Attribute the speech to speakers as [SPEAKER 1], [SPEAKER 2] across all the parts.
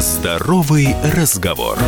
[SPEAKER 1] Здоровый разговор.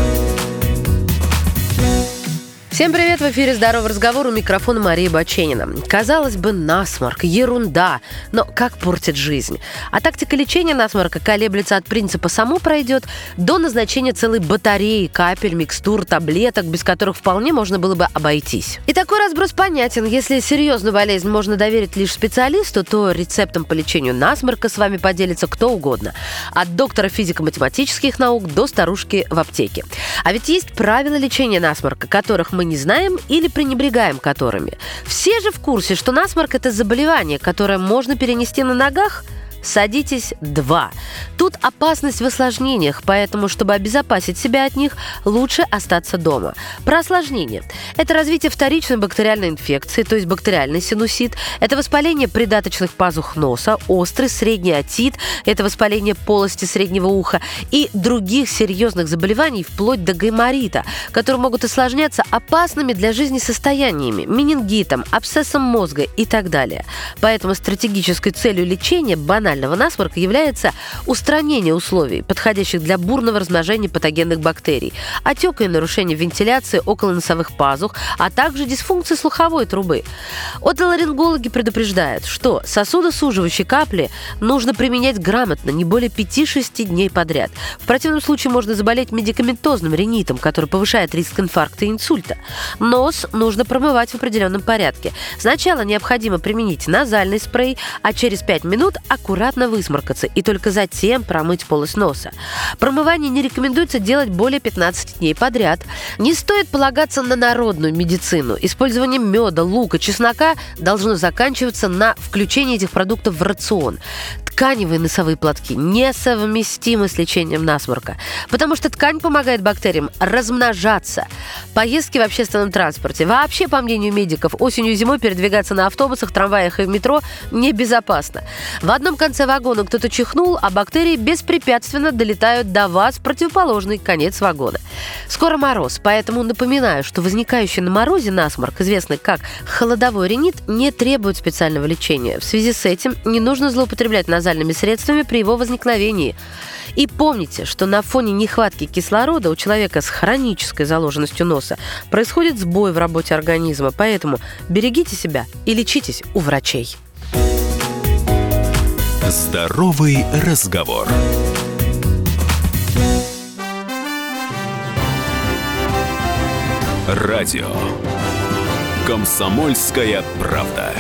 [SPEAKER 2] Всем привет! В эфире «Здоровый разговор» у микрофона Марии Баченина. Казалось бы, насморк, ерунда, но как портит жизнь. А тактика лечения насморка колеблется от принципа «само пройдет» до назначения целой батареи капель, микстур, таблеток, без которых вполне можно было бы обойтись. И такой разброс понятен. Если серьезную болезнь можно доверить лишь специалисту, то рецептом по лечению насморка с вами поделится кто угодно. От доктора физико-математических наук до старушки в аптеке. А ведь есть правила лечения насморка, которых мы не знаем или пренебрегаем которыми. Все же в курсе, что насморк – это заболевание, которое можно перенести на ногах – Садитесь два. Тут опасность в осложнениях, поэтому, чтобы обезопасить себя от них, лучше остаться дома. Про осложнения. Это развитие вторичной бактериальной инфекции, то есть бактериальный синусит. Это воспаление придаточных пазух носа, острый средний отит, это воспаление полости среднего уха и других серьезных заболеваний вплоть до гайморита, которые могут осложняться опасными для жизни состояниями, менингитом, абсцессом мозга и так далее. Поэтому стратегической целью лечения банально гормонального насморка является устранение условий, подходящих для бурного размножения патогенных бактерий, отека и нарушения вентиляции около носовых пазух, а также дисфункции слуховой трубы. Отоларингологи предупреждают, что сосудосуживающие капли нужно применять грамотно, не более 5-6 дней подряд. В противном случае можно заболеть медикаментозным ринитом, который повышает риск инфаркта и инсульта. Нос нужно промывать в определенном порядке. Сначала необходимо применить назальный спрей, а через 5 минут аккуратно аккуратно высморкаться и только затем промыть полость носа. Промывание не рекомендуется делать более 15 дней подряд. Не стоит полагаться на народную медицину. Использование меда, лука, чеснока должно заканчиваться на включении этих продуктов в рацион тканевые носовые платки несовместимы с лечением насморка, потому что ткань помогает бактериям размножаться. Поездки в общественном транспорте. Вообще, по мнению медиков, осенью и зимой передвигаться на автобусах, трамваях и в метро небезопасно. В одном конце вагона кто-то чихнул, а бактерии беспрепятственно долетают до вас в противоположный конец вагона. Скоро мороз, поэтому напоминаю, что возникающий на морозе насморк, известный как холодовой ринит, не требует специального лечения. В связи с этим не нужно злоупотреблять на назальными средствами при его возникновении. И помните, что на фоне нехватки кислорода у человека с хронической заложенностью носа происходит сбой в работе организма, поэтому берегите себя и лечитесь у врачей.
[SPEAKER 1] Здоровый разговор. Радио. Комсомольская правда.